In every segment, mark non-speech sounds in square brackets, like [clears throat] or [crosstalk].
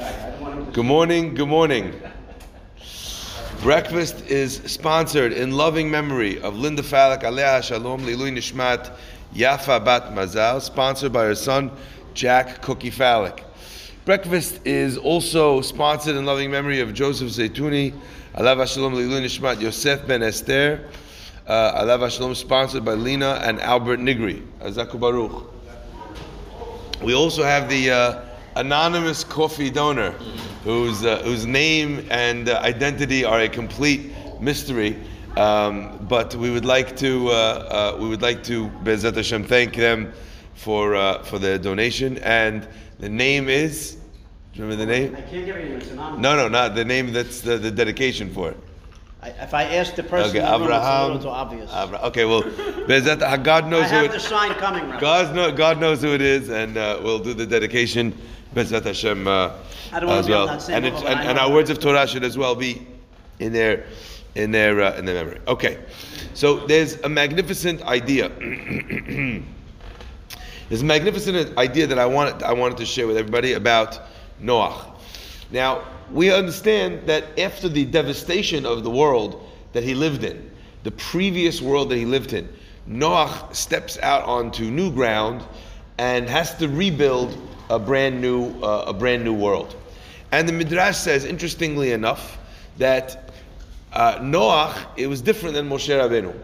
Good morning, good morning. Breakfast is sponsored in loving memory of Linda Falak, Alea Shalom, Lilui Nishmat, Yafa Bat Mazal, sponsored by her son, Jack Cookie Falak. Breakfast is also sponsored in loving memory of Joseph Zaytuni, Alav Shalom, Lilui Nishmat, Yosef Ben Esther, uh, Alav Shalom, sponsored by Lina and Albert Nigri. Azaku Baruch. We also have the uh, anonymous coffee donor, whose uh, whose name and uh, identity are a complete mystery. Um, but we would like to uh, uh, we would like to Bezat Hashem thank them for uh, for their donation. And the name is. Do you remember the name? I can't give you, it's anonymous. No, no, not the name. That's the, the dedication for it. I- If I ask the person, Okay, room, it's a Abraham. little too obvious. Abra- okay, well, [laughs] Bezat, God I knows who have it the sign coming, Rabbi. God, know, God knows who it is, and uh, we'll do the dedication, Bezat Hashem, uh, I as well. And, it, and, and our words of Torah should as well be in their, in their, uh, in their memory. Okay, so there's a magnificent idea. [clears throat] there's a magnificent idea that I wanted, I wanted to share with everybody about Noach. Now, we understand that after the devastation of the world that he lived in, the previous world that he lived in, Noach steps out onto new ground and has to rebuild a brand new, uh, a brand new world. And the Midrash says, interestingly enough, that uh, Noach, it was different than Moshe Rabbeinu.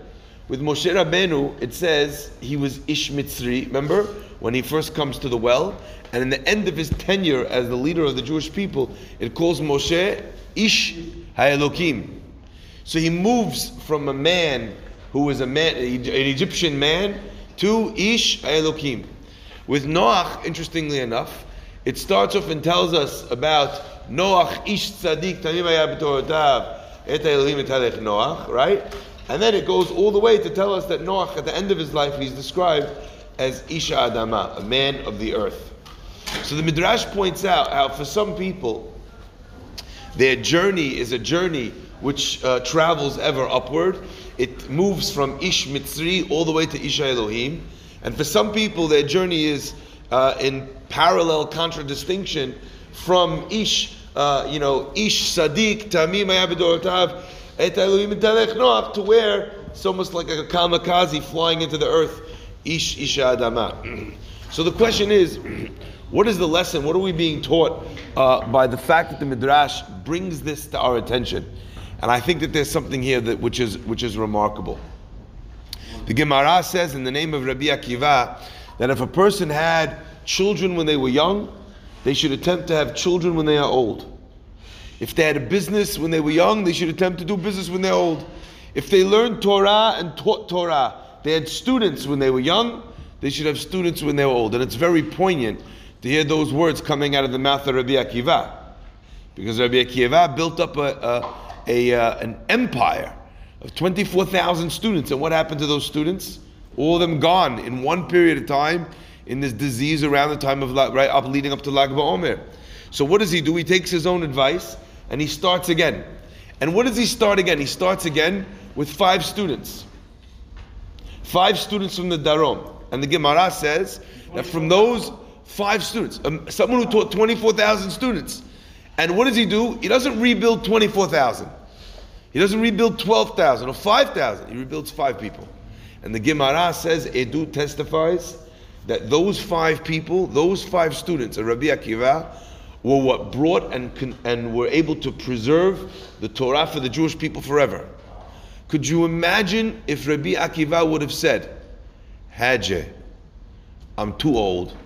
With Moshe Rabbeinu, it says he was Ish Mitzri, remember? When he first comes to the well. And in the end of his tenure as the leader of the Jewish people, it calls Moshe Ish HaElokim. So he moves from a man who was a man, an Egyptian man, to Ish HaElokim. With Noach, interestingly enough, it starts off and tells us about Noach Ish Tzadik Tamim Haya B'Dorotav Et HaElohim Et Noach, right? And then it goes all the way to tell us that Noach, at the end of his life, he's described as Isha Adama, a man of the earth. So the Midrash points out how for some people, their journey is a journey which uh, travels ever upward. It moves from Ish Mitzri all the way to Isha Elohim. And for some people, their journey is uh, in parallel contradistinction from Ish, uh, you know, Ish Sadiq, Tamim Ayabidorotav, Et Elohim Noach, to where it's almost like a kamikaze flying into the earth, Ish Isha Adama. So the question is, what is the lesson? What are we being taught uh, by the fact that the Midrash brings this to our attention? And I think that there's something here that which is which is remarkable. The Gemara says in the name of Rabbi Akiva that if a person had children when they were young, they should attempt to have children when they are old. If they had a business when they were young, they should attempt to do business when they're old. If they learned Torah and taught Torah, they had students when they were young, they should have students when they were old. And it's very poignant to hear those words coming out of the mouth of Rabbi Akiva. Because Rabbi Akiva built up a, a, a uh, an empire of 24,000 students. And what happened to those students? All of them gone in one period of time in this disease around the time of, right up leading up to Lag BaOmer. So what does he do? He takes his own advice and he starts again. And what does he start again? He starts again with five students. Five students from the Darom. And the Gemara says that from those five students, um, someone who taught 24,000 students, and what does he do? He doesn't rebuild 24,000. He doesn't rebuild 12,000 or 5,000. He rebuilds five people. And the Gemara says, Edu testifies that those five people, those five students of Rabbi Akiva, were what brought and, and were able to preserve the Torah for the Jewish people forever. Could you imagine if Rabbi Akiva would have said, Hajj, I'm too old.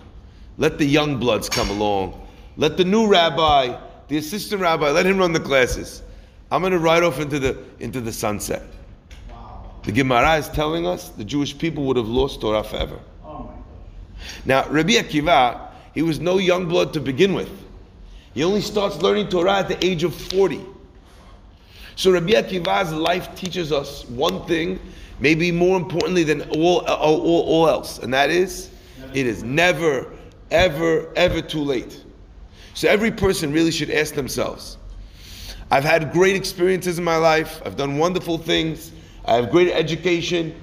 Let the young bloods come along. Let the new rabbi, the assistant rabbi, let him run the classes. I'm going to ride off into the, into the sunset. The Gemara is telling us the Jewish people would have lost Torah forever. Oh now, Rabbi Akiva, he was no young blood to begin with. He only starts learning Torah at the age of 40. So Rabbi Akiva's life teaches us one thing, maybe more importantly than all, all, all, else, and that is, it is never, ever, ever too late. So every person really should ask themselves, I've had great experiences in my life, I've done wonderful things, I have great education,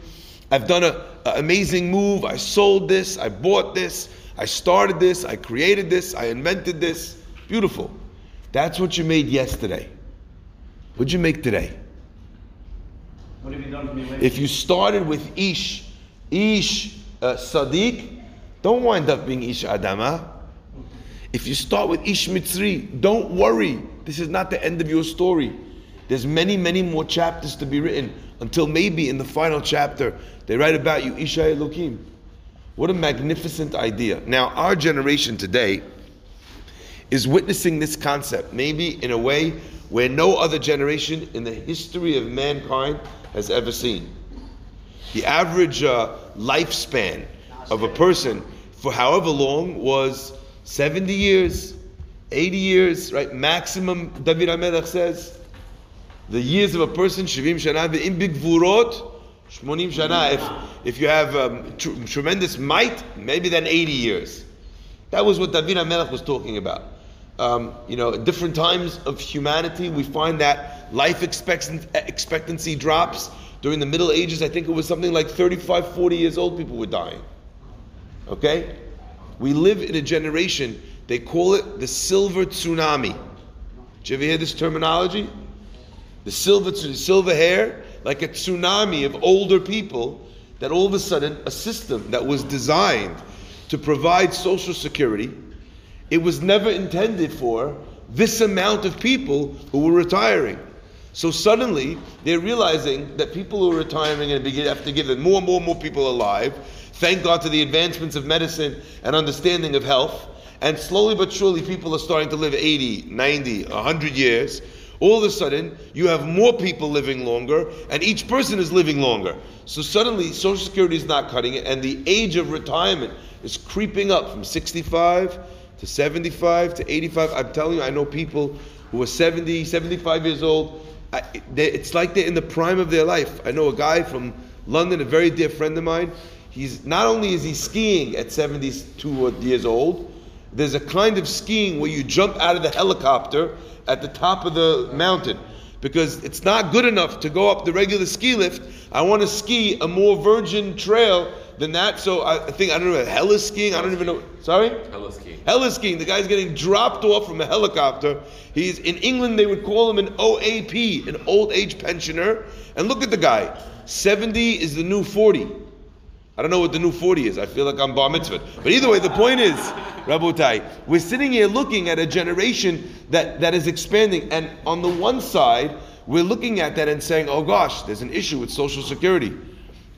I've done an amazing move, I sold this, I bought this, I started this, I created this, I invented this. Beautiful. That's what you made yesterday. What'd you make today? What have you done for me lately? If you started with Ish, Ish uh, Sadiq, don't wind up being Ish Adama. If you start with Ish Mitzri, don't worry. This is not the end of your story. There's many, many more chapters to be written until maybe in the final chapter they write about you, Isha Elohim. What a magnificent idea. Now, our generation today is witnessing this concept, maybe in a way where no other generation in the history of mankind has ever seen. The average uh, lifespan of a person for however long was 70 years, 80 years, right? Maximum, David HaMelech says. The years of a person, Shivim Shana, in big vurot, Shmonim Shana. If, if you have um, tr- tremendous might, maybe then 80 years. That was what David HaMelech was talking about. Um, you know, at different times of humanity, we find that life expectancy drops. During the Middle Ages, I think it was something like 35, 40 years old, people were dying. Okay? We live in a generation, they call it the silver tsunami. Did you ever hear this terminology? The silver, silver hair, like a tsunami of older people, that all of a sudden, a system that was designed to provide social security, it was never intended for this amount of people who were retiring. So suddenly, they're realizing that people who are retiring and have to give them more and more and more people alive. Thank God to the advancements of medicine and understanding of health. And slowly but surely, people are starting to live 80, 90, 100 years. All of a sudden, you have more people living longer, and each person is living longer. So suddenly, Social Security is not cutting it, and the age of retirement is creeping up from 65 to 75 to 85. I'm telling you, I know people who are 70, 75 years old. I, they, it's like they're in the prime of their life. I know a guy from London, a very dear friend of mine. He's not only is he skiing at 72 years old, there's a kind of skiing where you jump out of the helicopter at the top of the mountain because it's not good enough to go up the regular ski lift. I want to ski a more virgin trail than that. So I think I don't know heli-skiing. I don't even know. Sorry. Heli-skiing. Hella skiing. The guy's getting dropped off from a helicopter. He's in England. They would call him an OAP, an old age pensioner. And look at the guy. Seventy is the new forty. I don't know what the new 40 is. I feel like I'm bar mitzvah. But either way, the point is, Rabotai, we're sitting here looking at a generation that, that is expanding. And on the one side, we're looking at that and saying, oh gosh, there's an issue with Social Security.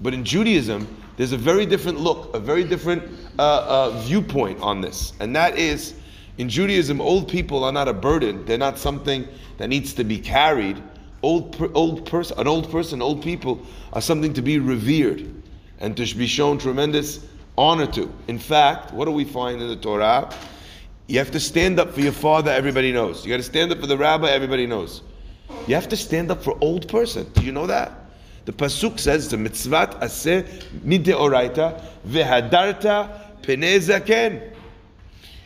But in Judaism, there's a very different look, a very different uh, uh, viewpoint on this. And that is, in Judaism, old people are not a burden. They're not something that needs to be carried. Old, old person, an old person, old people are something to be revered and to be shown tremendous honor to. In fact, what do we find in the Torah? You have to stand up for your father, everybody knows. You got to stand up for the rabbi, everybody knows. You have to stand up for old person. Do you know that? The pasuk says the mitzvat aseh mideoraita vehadarta penezaken.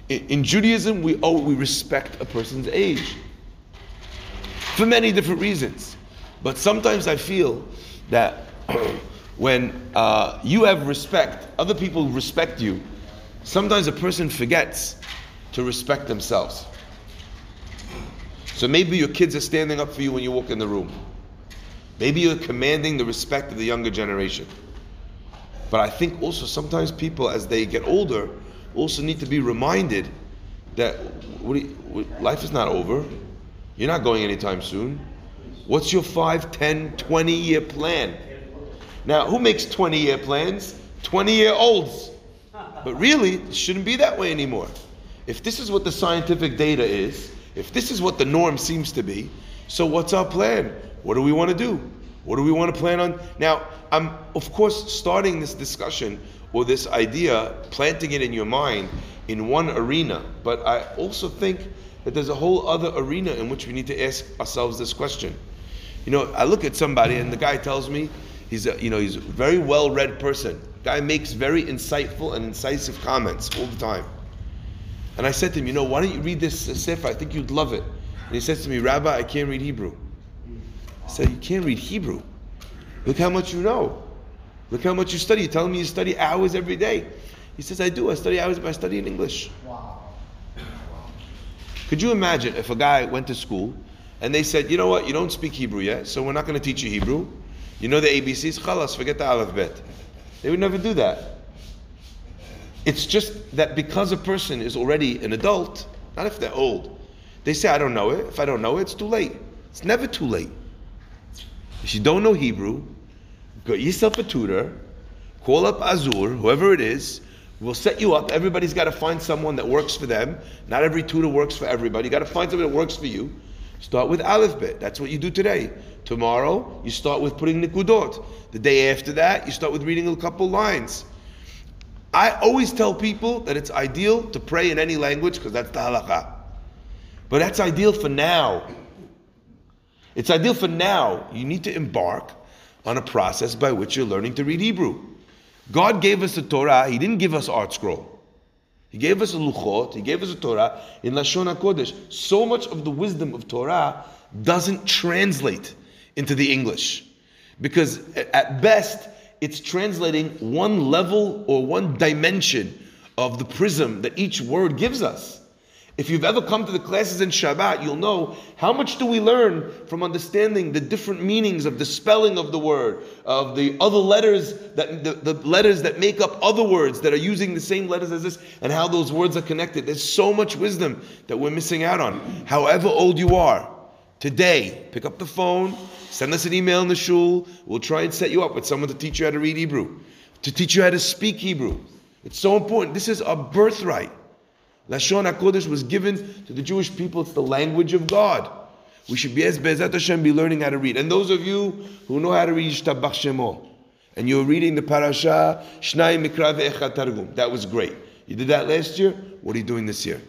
In Judaism, we oh, we respect a person's age for many different reasons. But sometimes I feel that [clears throat] when uh, you have respect, other people respect you, sometimes a person forgets to respect themselves. So maybe your kids are standing up for you when you walk in the room. Maybe you're commanding the respect of the younger generation. But I think also sometimes people, as they get older, also need to be reminded that you, life is not over. You're not going anytime soon. What's your 5, 10, 20 year plan? Now, who makes 20 year plans? 20 year olds. But really, it shouldn't be that way anymore. If this is what the scientific data is, if this is what the norm seems to be, so what's our plan? What do we want to do? What do we want to plan on? Now, I'm of course starting this discussion or this idea, planting it in your mind in one arena, but I also think that there's a whole other arena in which we need to ask ourselves this question. You know, I look at somebody and the guy tells me He's a, you know, he's a very well-read person. Guy makes very insightful and incisive comments all the time. And I said to him, you know, why don't you read this sefer? I think you'd love it. And he says to me, Rabbi, I can't read Hebrew. I said, you can't read Hebrew. Look how much you know. Look how much you study. You're telling me you study hours every day. He says, I do. I study hours, but I study in English. Wow. Could you imagine if a guy went to school and they said, you know what, you don't speak Hebrew yet, so we're not going to teach you Hebrew. You know the ABCs? Chalas, forget the alphabet. They would never do that. It's just that because a person is already an adult, not if they're old, they say, I don't know it. If I don't know it, it's too late. It's never too late. If you don't know Hebrew, get yourself a tutor, call up Azur, whoever it is, we'll set you up. Everybody's got to find someone that works for them. Not every tutor works for everybody. You got to find someone that works for you. Start with Aleph Bet. That's what you do today. Tomorrow, you start with putting Nikudot. The day after that, you start with reading a couple lines. I always tell people that it's ideal to pray in any language because that's the halakha. But that's ideal for now. It's ideal for now. You need to embark on a process by which you're learning to read Hebrew. God gave us the Torah, He didn't give us ArtScroll. He gave us a Luchot, He gave us a Torah in Lashon HaKodesh. So much of the wisdom of Torah doesn't translate into the English. Because at best, it's translating one level or one dimension of the prism that each word gives us. If you've ever come to the classes in Shabbat, you'll know how much do we learn from understanding the different meanings of the spelling of the word, of the other letters that the, the, letters that make up other words that are using the same letters as this, and how those words are connected. There's so much wisdom that we're missing out on. However old you are, today, pick up the phone, send us an email in the shul. We'll try and set you up with someone to teach you how to read Hebrew, to teach you how to speak Hebrew. It's so important. This is a birthright. Lashon HaKodesh was given to the Jewish people. It's the language of God. We should be as Bezat Hashem be learning how to read. And those of you who know how to read Yishtabach Shemo, and you're reading the parasha Shnai Mikra Ve'echad Targum, that was great. You did that last year. What are you doing this year?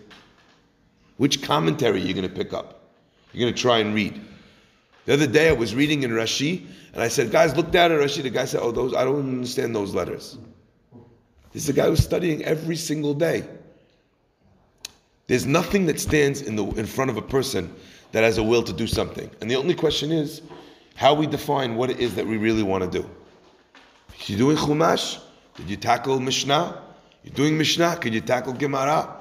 Which commentary are you going to pick up? You're going to try and read. The other day I was reading in Rashi, and I said, "Guys, look down at Rashi." The guy said, "Oh, those I don't understand those letters." This is a guy who's studying every single day. There's nothing that stands in, the, in front of a person that has a will to do something. And the only question is how we define what it is that we really want to do. If you're doing Chumash, did you tackle Mishnah? You're doing Mishnah, could you tackle Gemara?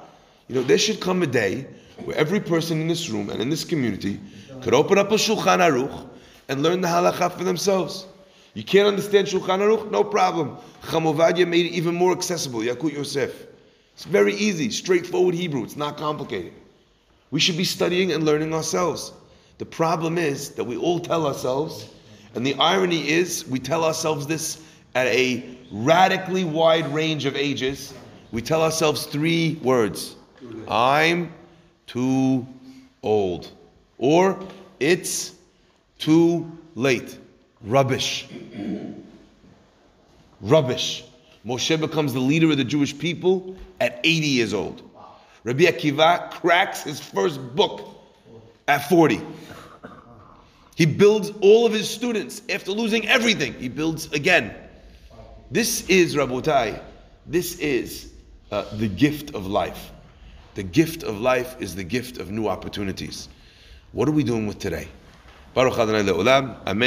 You know, there should come a day where every person in this room and in this community could open up a Shulchan Aruch and learn the halakha for themselves. You can't understand Shulchan Aruch? No problem. Chacham Ovadia made it even more accessible. Yalkut Yosef. It's very easy, straightforward Hebrew. It's not complicated. We should be studying and learning ourselves. The problem is that we all tell ourselves, and the irony is we tell ourselves this at a radically wide range of ages. We tell ourselves three words I'm too old, or it's too late. Rubbish. Rubbish. Moshe becomes the leader of the Jewish people at 80 years old. Rabbi Akiva cracks his first book at 40. He builds all of his students after losing everything. He builds again. This is Rabotai. This is uh, the gift of life. The gift of life is the gift of new opportunities. What are we doing with today? Baruch Adonai Le'olam. Amen.